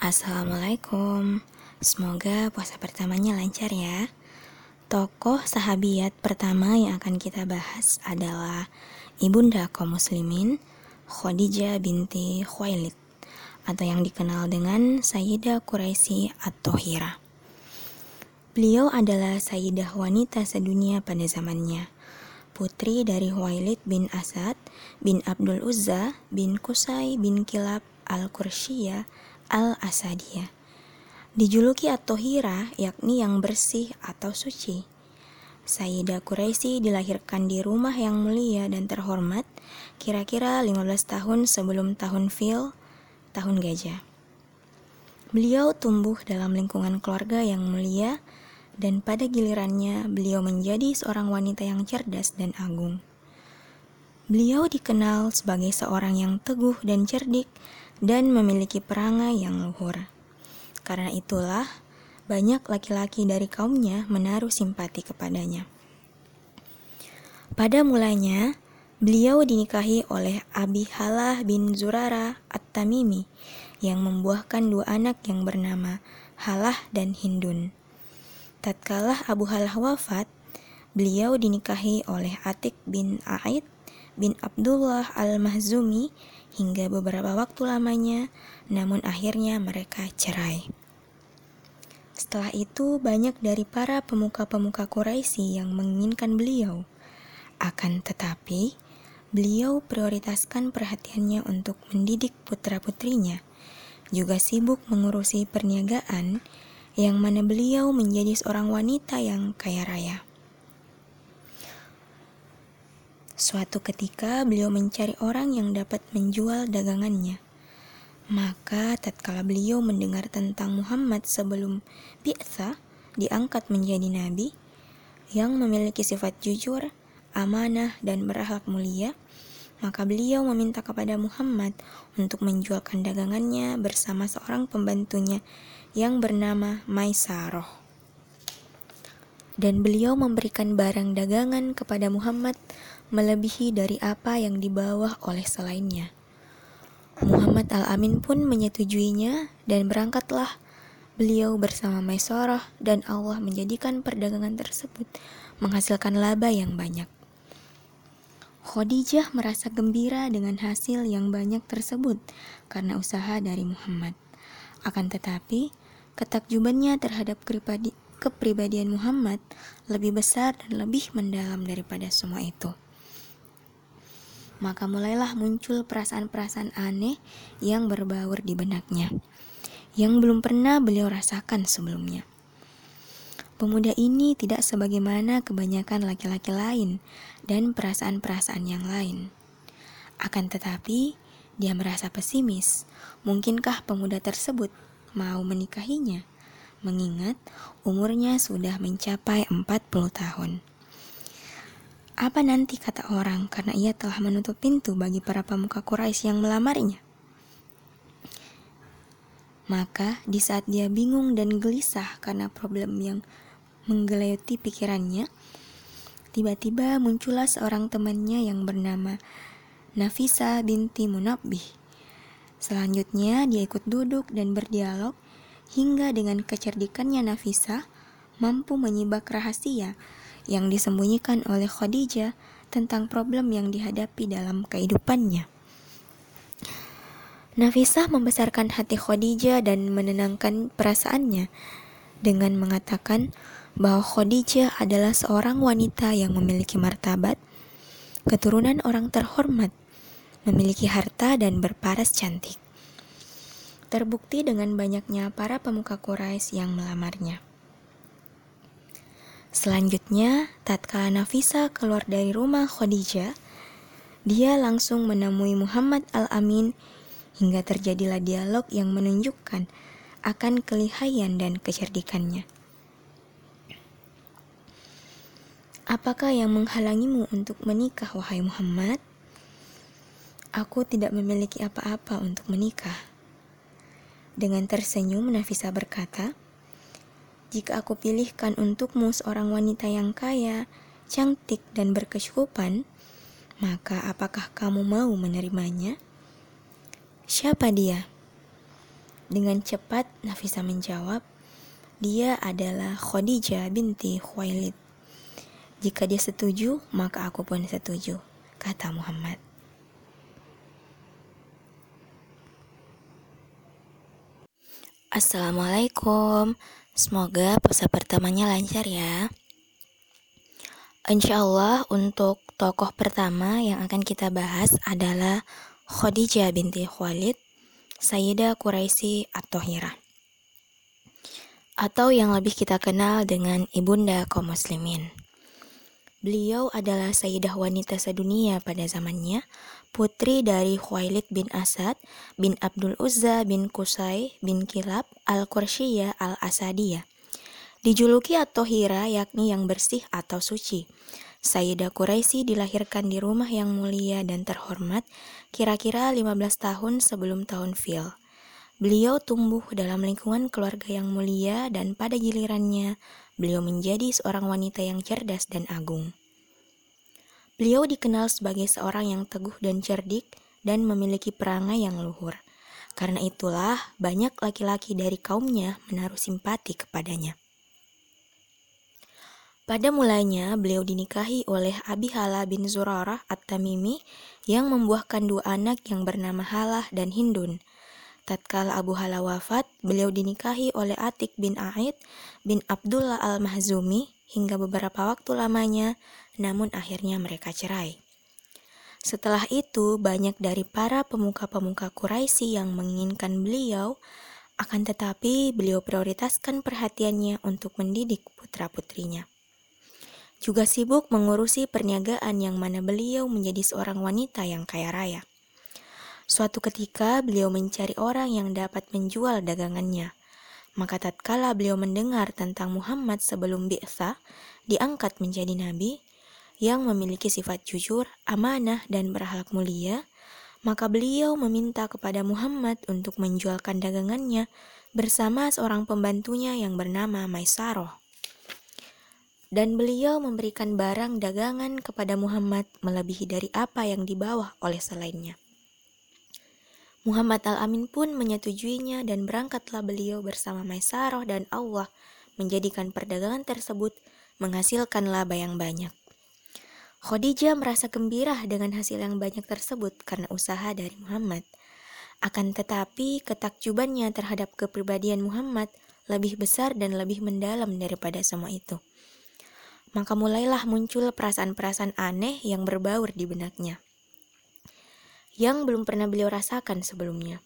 Assalamualaikum. Semoga puasa pertamanya lancar ya. Tokoh sahabiat pertama yang akan kita bahas adalah Ibunda kaum muslimin Khadijah binti Khuwailid Atau yang dikenal dengan Sayyidah Quraisy atau Hira Beliau adalah Sayyidah wanita sedunia pada zamannya Putri dari Khuwailid bin Asad bin Abdul Uzza bin Kusai bin Kilab al-Qursyiyah al-Asadiyah. Dijuluki At-Tohira, yakni yang bersih atau suci. Sayyidah Quraisy dilahirkan di rumah yang mulia dan terhormat kira-kira 15 tahun sebelum tahun Fil, tahun gajah. Beliau tumbuh dalam lingkungan keluarga yang mulia dan pada gilirannya beliau menjadi seorang wanita yang cerdas dan agung. Beliau dikenal sebagai seorang yang teguh dan cerdik dan memiliki perangai yang luhur. Karena itulah, banyak laki-laki dari kaumnya menaruh simpati kepadanya. Pada mulanya, beliau dinikahi oleh Abi Halah bin Zurara At-Tamimi yang membuahkan dua anak yang bernama Halah dan Hindun. Tatkala Abu Halah wafat, beliau dinikahi oleh Atik bin Aid bin Abdullah Al-Mahzumi hingga beberapa waktu lamanya, namun akhirnya mereka cerai. Setelah itu, banyak dari para pemuka-pemuka Quraisy yang menginginkan beliau. Akan tetapi, beliau prioritaskan perhatiannya untuk mendidik putra-putrinya, juga sibuk mengurusi perniagaan, yang mana beliau menjadi seorang wanita yang kaya raya. Suatu ketika beliau mencari orang yang dapat menjual dagangannya. Maka tatkala beliau mendengar tentang Muhammad sebelum biasa diangkat menjadi nabi yang memiliki sifat jujur, amanah dan berakhlak mulia, maka beliau meminta kepada Muhammad untuk menjualkan dagangannya bersama seorang pembantunya yang bernama Maisaroh. Dan beliau memberikan barang dagangan kepada Muhammad melebihi dari apa yang dibawa oleh selainnya. Muhammad Al-Amin pun menyetujuinya dan berangkatlah beliau bersama Maisorah dan Allah menjadikan perdagangan tersebut menghasilkan laba yang banyak. Khadijah merasa gembira dengan hasil yang banyak tersebut karena usaha dari Muhammad. Akan tetapi, ketakjubannya terhadap kepribadian Muhammad lebih besar dan lebih mendalam daripada semua itu maka mulailah muncul perasaan-perasaan aneh yang berbaur di benaknya, yang belum pernah beliau rasakan sebelumnya. Pemuda ini tidak sebagaimana kebanyakan laki-laki lain dan perasaan-perasaan yang lain. Akan tetapi, dia merasa pesimis. Mungkinkah pemuda tersebut mau menikahinya? Mengingat umurnya sudah mencapai 40 tahun. Apa nanti kata orang karena ia telah menutup pintu bagi para pemuka Quraisy yang melamarnya? Maka di saat dia bingung dan gelisah karena problem yang menggelayuti pikirannya, tiba-tiba muncullah seorang temannya yang bernama Nafisa binti Munabbih. Selanjutnya dia ikut duduk dan berdialog hingga dengan kecerdikannya Nafisa mampu menyibak rahasia yang disembunyikan oleh Khadijah tentang problem yang dihadapi dalam kehidupannya. Nafisah membesarkan hati Khadijah dan menenangkan perasaannya dengan mengatakan bahwa Khadijah adalah seorang wanita yang memiliki martabat, keturunan orang terhormat, memiliki harta dan berparas cantik. Terbukti dengan banyaknya para pemuka Quraisy yang melamarnya. Selanjutnya, tatkala Nafisa keluar dari rumah Khadijah, dia langsung menemui Muhammad Al-Amin hingga terjadilah dialog yang menunjukkan akan kelihayan dan kecerdikannya. Apakah yang menghalangimu untuk menikah, wahai Muhammad? Aku tidak memiliki apa-apa untuk menikah. Dengan tersenyum, Nafisa berkata, jika aku pilihkan untukmu seorang wanita yang kaya, cantik, dan berkecukupan, maka apakah kamu mau menerimanya? Siapa dia? Dengan cepat Nafisa menjawab, dia adalah Khadijah binti Khuwailid. Jika dia setuju, maka aku pun setuju, kata Muhammad. Assalamualaikum. Semoga puasa pertamanya lancar ya. Insya Allah untuk tokoh pertama yang akan kita bahas adalah Khadijah binti Khalid, Sayyidah Quraisy atau Hira. Atau yang lebih kita kenal dengan Ibunda kaum muslimin. Beliau adalah Sayyidah wanita sedunia pada zamannya, putri dari Khuwailid bin Asad bin Abdul Uzza bin Kusai bin Kilab al-Qursyiyah al-Asadiyah. Dijuluki atau Hira yakni yang bersih atau suci. Sayyidah Quraisy dilahirkan di rumah yang mulia dan terhormat kira-kira 15 tahun sebelum tahun Fil. Beliau tumbuh dalam lingkungan keluarga yang mulia dan pada gilirannya beliau menjadi seorang wanita yang cerdas dan agung. Beliau dikenal sebagai seorang yang teguh dan cerdik dan memiliki perangai yang luhur. Karena itulah banyak laki-laki dari kaumnya menaruh simpati kepadanya. Pada mulanya, beliau dinikahi oleh Abi Hala bin Zurarah At-Tamimi yang membuahkan dua anak yang bernama Halah dan Hindun. Tatkala Abu Hala wafat, beliau dinikahi oleh Atik bin Aid bin Abdullah Al-Mahzumi hingga beberapa waktu lamanya namun akhirnya mereka cerai. Setelah itu, banyak dari para pemuka-pemuka Quraisy yang menginginkan beliau, akan tetapi beliau prioritaskan perhatiannya untuk mendidik putra-putrinya. Juga sibuk mengurusi perniagaan yang mana beliau menjadi seorang wanita yang kaya raya. Suatu ketika beliau mencari orang yang dapat menjual dagangannya. Maka tatkala beliau mendengar tentang Muhammad sebelum bi'sa, diangkat menjadi nabi, yang memiliki sifat jujur, amanah, dan berakhlak mulia, maka beliau meminta kepada Muhammad untuk menjualkan dagangannya bersama seorang pembantunya yang bernama Maisaroh. Dan beliau memberikan barang dagangan kepada Muhammad melebihi dari apa yang dibawa oleh selainnya. Muhammad Al-Amin pun menyetujuinya dan berangkatlah beliau bersama Maisaroh dan Allah menjadikan perdagangan tersebut menghasilkan laba yang banyak. Khadijah merasa gembira dengan hasil yang banyak tersebut karena usaha dari Muhammad. Akan tetapi, ketakjubannya terhadap kepribadian Muhammad lebih besar dan lebih mendalam daripada semua itu. Maka mulailah muncul perasaan-perasaan aneh yang berbaur di benaknya. Yang belum pernah beliau rasakan sebelumnya.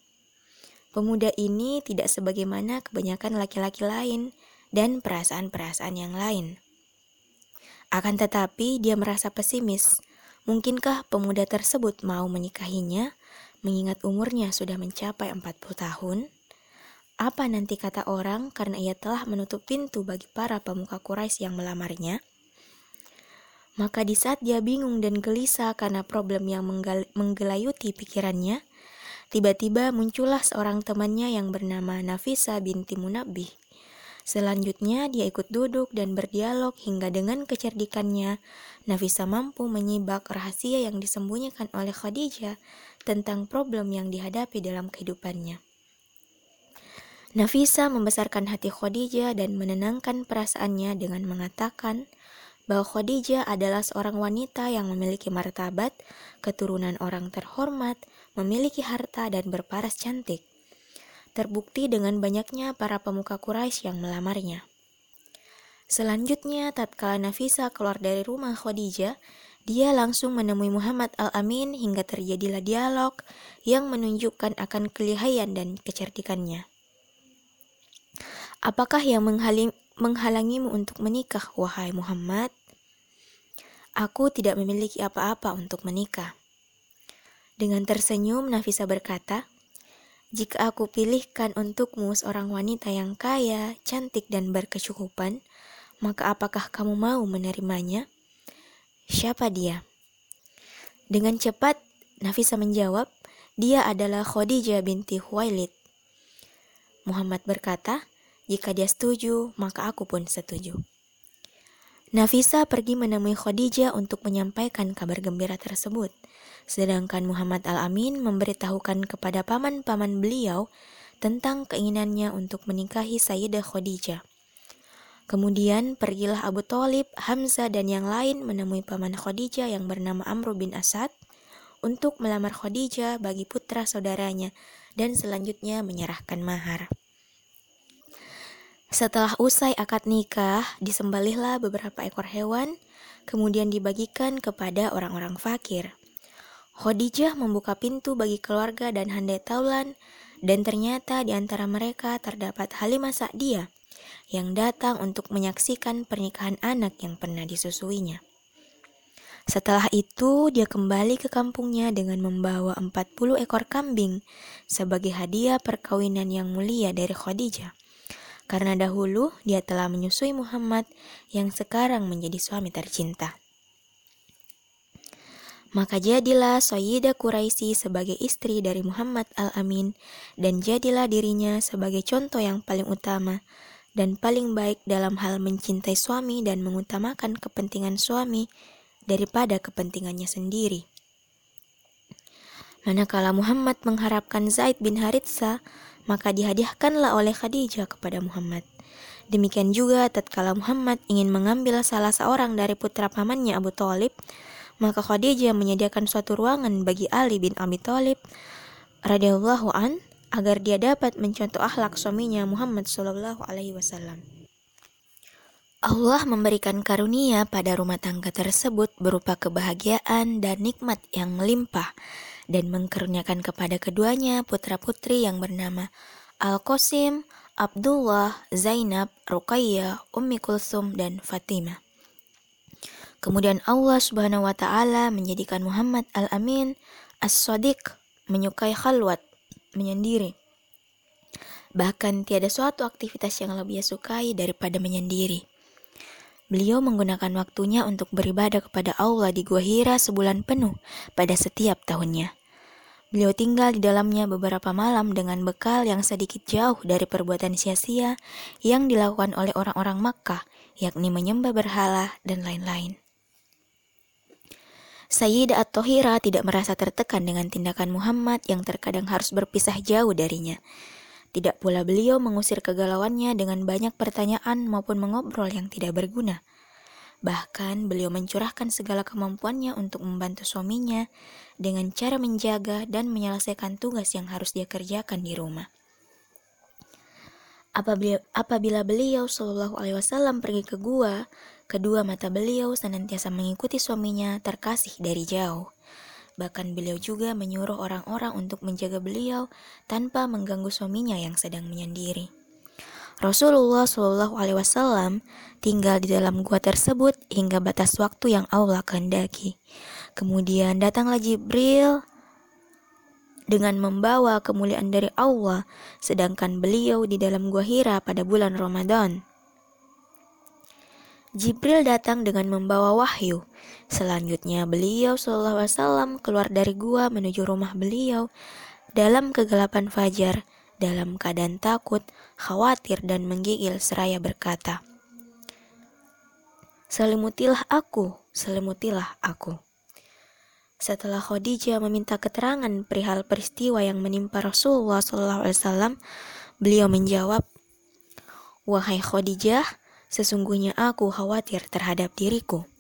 Pemuda ini tidak sebagaimana kebanyakan laki-laki lain dan perasaan-perasaan yang lain. Akan tetapi dia merasa pesimis. Mungkinkah pemuda tersebut mau menikahinya mengingat umurnya sudah mencapai 40 tahun? Apa nanti kata orang karena ia telah menutup pintu bagi para pemuka Quraisy yang melamarnya? Maka di saat dia bingung dan gelisah karena problem yang menggelayuti pikirannya, tiba-tiba muncullah seorang temannya yang bernama Nafisa binti Munabbih. Selanjutnya, dia ikut duduk dan berdialog hingga dengan kecerdikannya, Nafisa mampu menyibak rahasia yang disembunyikan oleh Khadijah tentang problem yang dihadapi dalam kehidupannya. Nafisa membesarkan hati Khadijah dan menenangkan perasaannya dengan mengatakan bahwa Khadijah adalah seorang wanita yang memiliki martabat, keturunan orang terhormat, memiliki harta dan berparas cantik terbukti dengan banyaknya para pemuka Quraisy yang melamarnya. Selanjutnya, tatkala Nafisa keluar dari rumah Khadijah, dia langsung menemui Muhammad Al-Amin hingga terjadilah dialog yang menunjukkan akan kelihayan dan kecerdikannya. Apakah yang menghalangimu untuk menikah, wahai Muhammad? Aku tidak memiliki apa-apa untuk menikah. Dengan tersenyum, Nafisa berkata, jika aku pilihkan untukmu seorang wanita yang kaya, cantik, dan berkecukupan, maka apakah kamu mau menerimanya? Siapa dia? Dengan cepat, Nafisa menjawab, dia adalah Khadijah binti Huwailid. Muhammad berkata, jika dia setuju, maka aku pun setuju. Nafisa pergi menemui Khadijah untuk menyampaikan kabar gembira tersebut. Sedangkan Muhammad Al-Amin memberitahukan kepada paman-paman beliau tentang keinginannya untuk menikahi Sayyidah Khadijah. Kemudian pergilah Abu Talib, Hamzah, dan yang lain menemui paman Khadijah yang bernama Amr bin Asad untuk melamar Khadijah bagi putra saudaranya dan selanjutnya menyerahkan mahar. Setelah usai akad nikah, disembelihlah beberapa ekor hewan, kemudian dibagikan kepada orang-orang fakir. Khadijah membuka pintu bagi keluarga dan handai taulan, dan ternyata di antara mereka terdapat Halimah Sa'diyah yang datang untuk menyaksikan pernikahan anak yang pernah disusuinya. Setelah itu, dia kembali ke kampungnya dengan membawa 40 ekor kambing sebagai hadiah perkawinan yang mulia dari Khadijah. Karena dahulu dia telah menyusui Muhammad yang sekarang menjadi suami tercinta. Maka jadilah Sayyidah Quraisy sebagai istri dari Muhammad Al-Amin dan jadilah dirinya sebagai contoh yang paling utama dan paling baik dalam hal mencintai suami dan mengutamakan kepentingan suami daripada kepentingannya sendiri. Manakala Muhammad mengharapkan Zaid bin Haritsa, maka dihadiahkanlah oleh Khadijah kepada Muhammad. Demikian juga tatkala Muhammad ingin mengambil salah seorang dari putra pamannya Abu Talib, maka Khadijah menyediakan suatu ruangan bagi Ali bin Abi Thalib radhiyallahu an agar dia dapat mencontoh akhlak suaminya Muhammad Shallallahu Alaihi Wasallam. Allah memberikan karunia pada rumah tangga tersebut berupa kebahagiaan dan nikmat yang melimpah dan mengkaruniakan kepada keduanya putra-putri yang bernama Al-Qasim, Abdullah, Zainab, Ruqayyah, Ummi Kulsum, dan Fatimah. Kemudian Allah Subhanahu wa taala menjadikan Muhammad Al-Amin As-Sadiq menyukai khalwat menyendiri. Bahkan tiada suatu aktivitas yang lebih sukai daripada menyendiri. Beliau menggunakan waktunya untuk beribadah kepada Allah di Gua Hira sebulan penuh pada setiap tahunnya. Beliau tinggal di dalamnya beberapa malam dengan bekal yang sedikit jauh dari perbuatan sia-sia yang dilakukan oleh orang-orang Makkah, yakni menyembah berhala dan lain-lain. Sayyidah At-Tohira tidak merasa tertekan dengan tindakan Muhammad yang terkadang harus berpisah jauh darinya. Tidak pula beliau mengusir kegalauannya dengan banyak pertanyaan maupun mengobrol yang tidak berguna. Bahkan beliau mencurahkan segala kemampuannya untuk membantu suaminya dengan cara menjaga dan menyelesaikan tugas yang harus dia kerjakan di rumah. Apabila, beliau Shallallahu Alaihi Wasallam pergi ke gua, Kedua mata beliau senantiasa mengikuti suaminya terkasih dari jauh. Bahkan beliau juga menyuruh orang-orang untuk menjaga beliau tanpa mengganggu suaminya yang sedang menyendiri. Rasulullah Shallallahu Alaihi Wasallam tinggal di dalam gua tersebut hingga batas waktu yang Allah kehendaki. Kemudian datanglah Jibril dengan membawa kemuliaan dari Allah, sedangkan beliau di dalam gua Hira pada bulan Ramadan. Jibril datang dengan membawa wahyu. Selanjutnya beliau Wasallam keluar dari gua menuju rumah beliau dalam kegelapan fajar, dalam keadaan takut, khawatir dan menggigil seraya berkata, Selimutilah aku, selimutilah aku. Setelah Khadijah meminta keterangan perihal peristiwa yang menimpa Rasulullah SAW, beliau menjawab, Wahai Khadijah, Sesungguhnya aku khawatir terhadap diriku.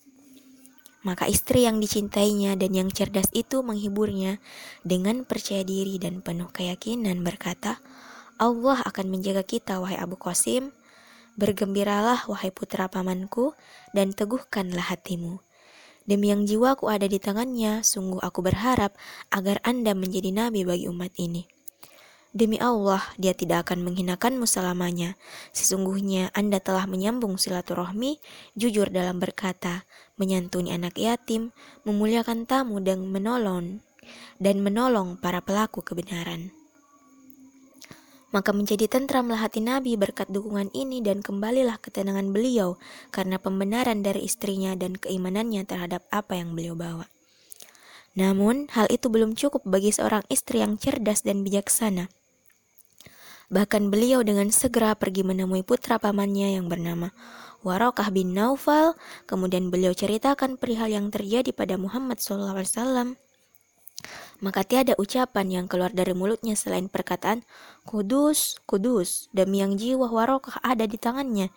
Maka istri yang dicintainya dan yang cerdas itu menghiburnya dengan percaya diri dan penuh keyakinan berkata, Allah akan menjaga kita wahai Abu Qasim, bergembiralah wahai putra pamanku dan teguhkanlah hatimu. Demi yang jiwaku ada di tangannya, sungguh aku berharap agar Anda menjadi nabi bagi umat ini. Demi Allah, dia tidak akan menghinakanmu selamanya. Sesungguhnya Anda telah menyambung silaturahmi, jujur dalam berkata, menyantuni anak yatim, memuliakan tamu dan menolong dan menolong para pelaku kebenaran. Maka menjadi tentramlah hati Nabi berkat dukungan ini dan kembalilah ketenangan beliau karena pembenaran dari istrinya dan keimanannya terhadap apa yang beliau bawa. Namun, hal itu belum cukup bagi seorang istri yang cerdas dan bijaksana. Bahkan beliau dengan segera pergi menemui putra pamannya yang bernama Warokah bin Naufal. Kemudian beliau ceritakan perihal yang terjadi pada Muhammad SAW. Maka tiada ucapan yang keluar dari mulutnya selain perkataan, Kudus, Kudus, demi yang jiwa warokah ada di tangannya.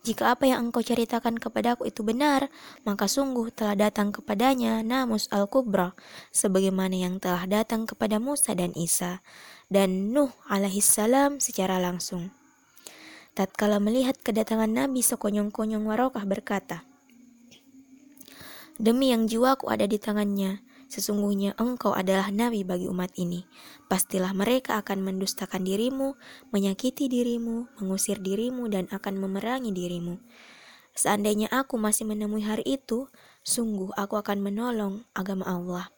Jika apa yang engkau ceritakan kepadaku itu benar, maka sungguh telah datang kepadanya Namus Al-Kubra, sebagaimana yang telah datang kepada Musa dan Isa, dan Nuh alaihissalam secara langsung. Tatkala melihat kedatangan Nabi sekonyong-konyong warokah berkata, Demi yang jiwaku ada di tangannya, Sesungguhnya engkau adalah nabi bagi umat ini. Pastilah mereka akan mendustakan dirimu, menyakiti dirimu, mengusir dirimu, dan akan memerangi dirimu. Seandainya aku masih menemui hari itu, sungguh aku akan menolong agama Allah.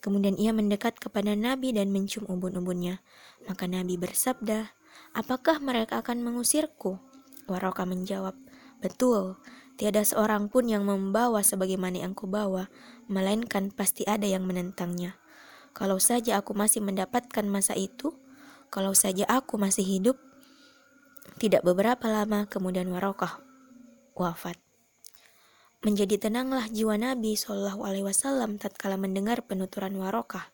Kemudian ia mendekat kepada Nabi dan mencium ubun-ubunnya. Maka Nabi bersabda, Apakah mereka akan mengusirku? Waroka menjawab, Betul, Tiada seorang pun yang membawa sebagaimana yang kubawa, melainkan pasti ada yang menentangnya. Kalau saja aku masih mendapatkan masa itu, kalau saja aku masih hidup, tidak beberapa lama kemudian Warokah wafat. Menjadi tenanglah jiwa Nabi Shallallahu Alaihi Wasallam tatkala mendengar penuturan Warokah,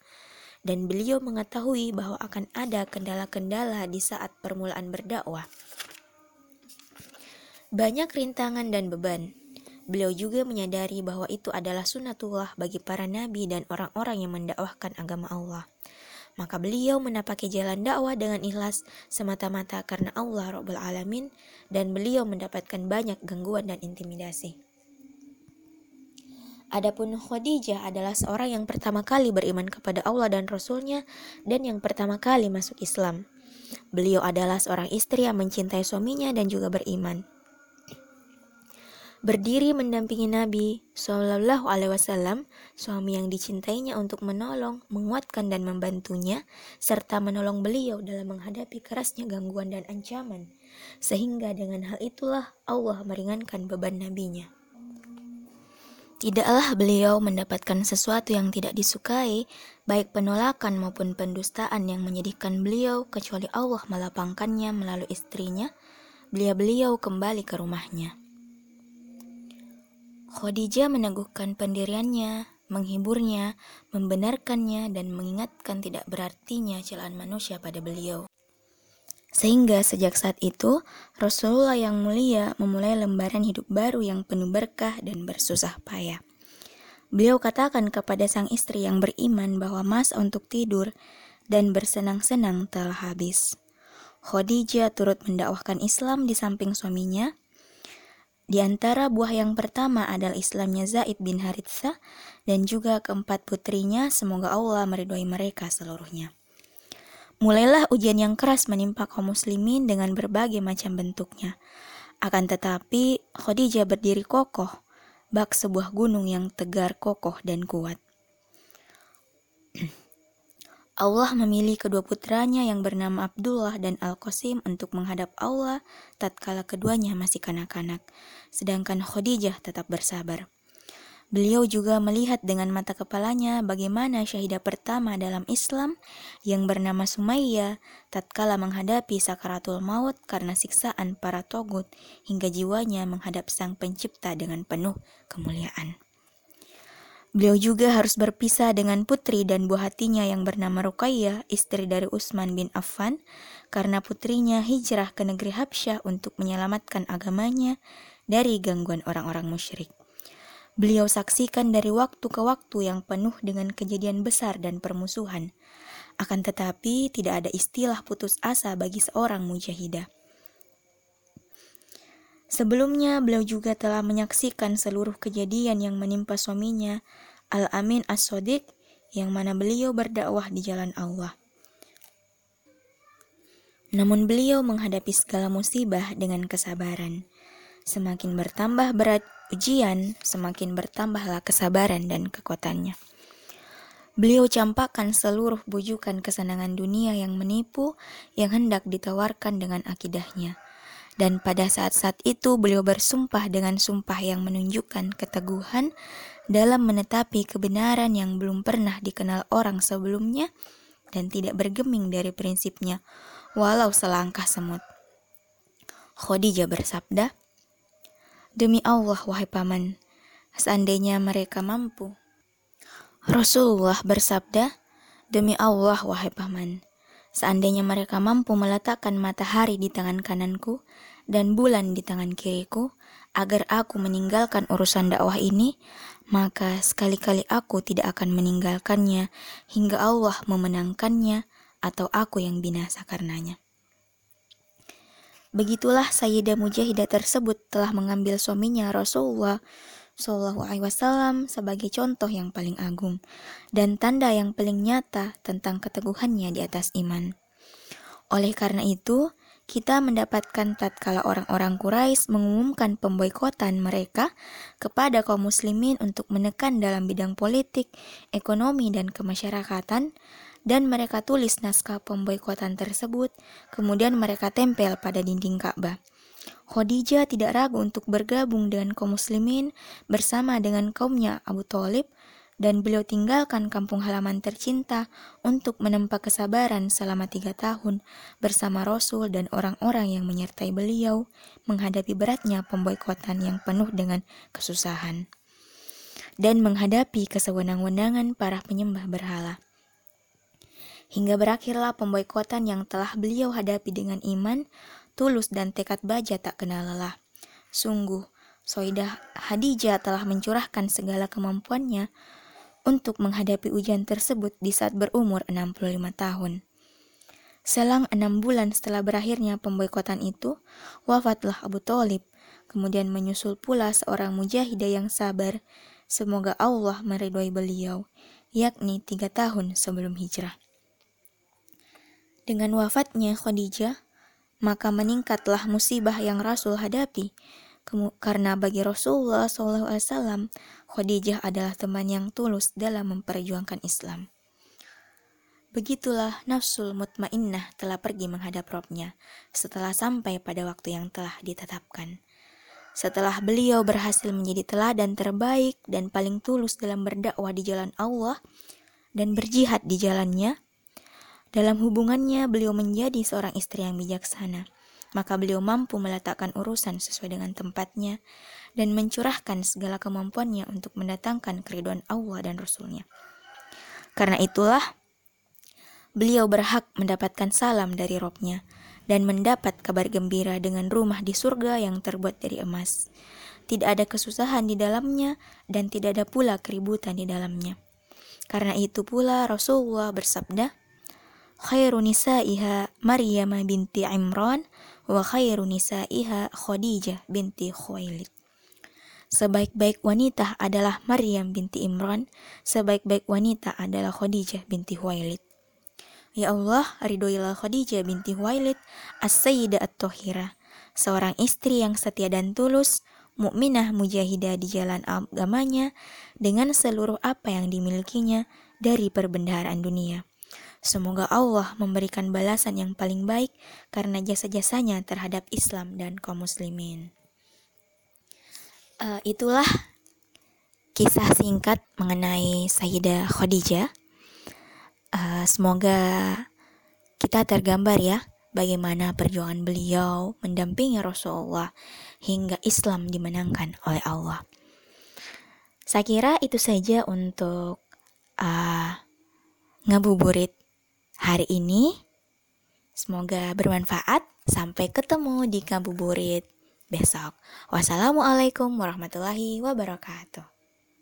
dan beliau mengetahui bahwa akan ada kendala-kendala di saat permulaan berdakwah. Banyak rintangan dan beban. Beliau juga menyadari bahwa itu adalah sunnatullah bagi para nabi dan orang-orang yang mendakwahkan agama Allah. Maka beliau menapaki jalan dakwah dengan ikhlas semata-mata karena Allah Rabbul Alamin dan beliau mendapatkan banyak gangguan dan intimidasi. Adapun Khadijah adalah seorang yang pertama kali beriman kepada Allah dan Rasulnya dan yang pertama kali masuk Islam. Beliau adalah seorang istri yang mencintai suaminya dan juga beriman berdiri mendampingi Nabi Shallallahu Alaihi Wasallam, suami yang dicintainya untuk menolong, menguatkan dan membantunya, serta menolong beliau dalam menghadapi kerasnya gangguan dan ancaman, sehingga dengan hal itulah Allah meringankan beban nabinya. Tidaklah beliau mendapatkan sesuatu yang tidak disukai, baik penolakan maupun pendustaan yang menyedihkan beliau, kecuali Allah melapangkannya melalui istrinya. Beliau-beliau kembali ke rumahnya. Khadijah meneguhkan pendiriannya, menghiburnya, membenarkannya, dan mengingatkan tidak berartinya celaan manusia pada beliau. Sehingga sejak saat itu, Rasulullah yang mulia memulai lembaran hidup baru yang penuh berkah dan bersusah payah. Beliau katakan kepada sang istri yang beriman bahwa masa untuk tidur dan bersenang-senang telah habis. Khadijah turut mendakwahkan Islam di samping suaminya, di antara buah yang pertama adalah Islamnya Zaid bin Haritha dan juga keempat putrinya, semoga Allah meridhoi mereka seluruhnya. Mulailah ujian yang keras menimpa kaum muslimin dengan berbagai macam bentuknya. Akan tetapi, Khadijah berdiri kokoh, bak sebuah gunung yang tegar kokoh dan kuat. Allah memilih kedua putranya yang bernama Abdullah dan Al-Qasim untuk menghadap Allah tatkala keduanya masih kanak-kanak, sedangkan Khadijah tetap bersabar. Beliau juga melihat dengan mata kepalanya bagaimana syahidah pertama dalam Islam yang bernama Sumayyah tatkala menghadapi sakaratul maut karena siksaan para togut hingga jiwanya menghadap sang pencipta dengan penuh kemuliaan. Beliau juga harus berpisah dengan putri dan buah hatinya yang bernama Ruqayyah, istri dari Utsman bin Affan, karena putrinya hijrah ke negeri Habsyah untuk menyelamatkan agamanya dari gangguan orang-orang musyrik. Beliau saksikan dari waktu ke waktu yang penuh dengan kejadian besar dan permusuhan. Akan tetapi, tidak ada istilah putus asa bagi seorang mujahidah. Sebelumnya, beliau juga telah menyaksikan seluruh kejadian yang menimpa suaminya, Al-Amin As-Sodiq, yang mana beliau berdakwah di jalan Allah. Namun beliau menghadapi segala musibah dengan kesabaran. Semakin bertambah berat ujian, semakin bertambahlah kesabaran dan kekuatannya. Beliau campakkan seluruh bujukan kesenangan dunia yang menipu yang hendak ditawarkan dengan akidahnya dan pada saat-saat itu beliau bersumpah dengan sumpah yang menunjukkan keteguhan dalam menetapi kebenaran yang belum pernah dikenal orang sebelumnya dan tidak bergeming dari prinsipnya walau selangkah semut. Khadijah bersabda, Demi Allah wahai paman, seandainya mereka mampu. Rasulullah bersabda, Demi Allah, wahai paman, seandainya mereka mampu meletakkan matahari di tangan kananku dan bulan di tangan kiriku, agar aku meninggalkan urusan dakwah ini, maka sekali-kali aku tidak akan meninggalkannya hingga Allah memenangkannya atau aku yang binasa karenanya. Begitulah Sayyidah Mujahidah tersebut telah mengambil suaminya Rasulullah Shallallahu Alaihi Wasallam sebagai contoh yang paling agung dan tanda yang paling nyata tentang keteguhannya di atas iman. Oleh karena itu, kita mendapatkan tatkala orang-orang Quraisy mengumumkan pemboikotan mereka kepada kaum muslimin untuk menekan dalam bidang politik, ekonomi, dan kemasyarakatan, dan mereka tulis naskah pemboikotan tersebut, kemudian mereka tempel pada dinding Ka'bah. Khadijah tidak ragu untuk bergabung dengan kaum muslimin bersama dengan kaumnya Abu Talib dan beliau tinggalkan kampung halaman tercinta untuk menempa kesabaran selama tiga tahun bersama Rasul dan orang-orang yang menyertai beliau menghadapi beratnya pemboikotan yang penuh dengan kesusahan dan menghadapi kesewenang-wenangan para penyembah berhala hingga berakhirlah pemboikotan yang telah beliau hadapi dengan iman, tulus dan tekad baja tak kenal lelah. Sungguh, Soidah Hadijah telah mencurahkan segala kemampuannya untuk menghadapi ujian tersebut di saat berumur 65 tahun. Selang enam bulan setelah berakhirnya pemboikotan itu, wafatlah Abu Talib. Kemudian menyusul pula seorang mujahidah yang sabar. Semoga Allah meridhoi beliau, yakni tiga tahun sebelum hijrah. Dengan wafatnya Khadijah, maka meningkatlah musibah yang Rasul hadapi. Karena bagi Rasulullah SAW, Khadijah adalah teman yang tulus dalam memperjuangkan Islam. Begitulah nafsul mutmainnah telah pergi menghadap Robnya setelah sampai pada waktu yang telah ditetapkan. Setelah beliau berhasil menjadi teladan terbaik dan paling tulus dalam berdakwah di jalan Allah dan berjihad di jalannya, dalam hubungannya, beliau menjadi seorang istri yang bijaksana. Maka beliau mampu meletakkan urusan sesuai dengan tempatnya dan mencurahkan segala kemampuannya untuk mendatangkan keriduan Allah dan Rasulnya. Karena itulah, beliau berhak mendapatkan salam dari Robnya dan mendapat kabar gembira dengan rumah di surga yang terbuat dari emas. Tidak ada kesusahan di dalamnya dan tidak ada pula keributan di dalamnya. Karena itu pula Rasulullah bersabda, khairu nisaiha Maryam binti Imran wa khairu nisaiha Khadijah binti Khuwailid. Sebaik-baik wanita adalah Maryam binti Imran, sebaik-baik wanita adalah Khadijah binti Khuwailid. Ya Allah, ridhoilah Khadijah binti Khuwailid as-sayyidah at-tahira, seorang istri yang setia dan tulus, mukminah mujahidah di jalan agamanya dengan seluruh apa yang dimilikinya dari perbendaharaan dunia. Semoga Allah memberikan balasan yang paling baik karena jasa-jasanya terhadap Islam dan kaum muslimin. Uh, itulah kisah singkat mengenai Sayyidah Khadijah. Uh, semoga kita tergambar ya bagaimana perjuangan beliau mendampingi Rasulullah hingga Islam dimenangkan oleh Allah. Saya kira itu saja untuk uh, ngabuburit hari ini. Semoga bermanfaat. Sampai ketemu di Kabuburit besok. Wassalamualaikum warahmatullahi wabarakatuh.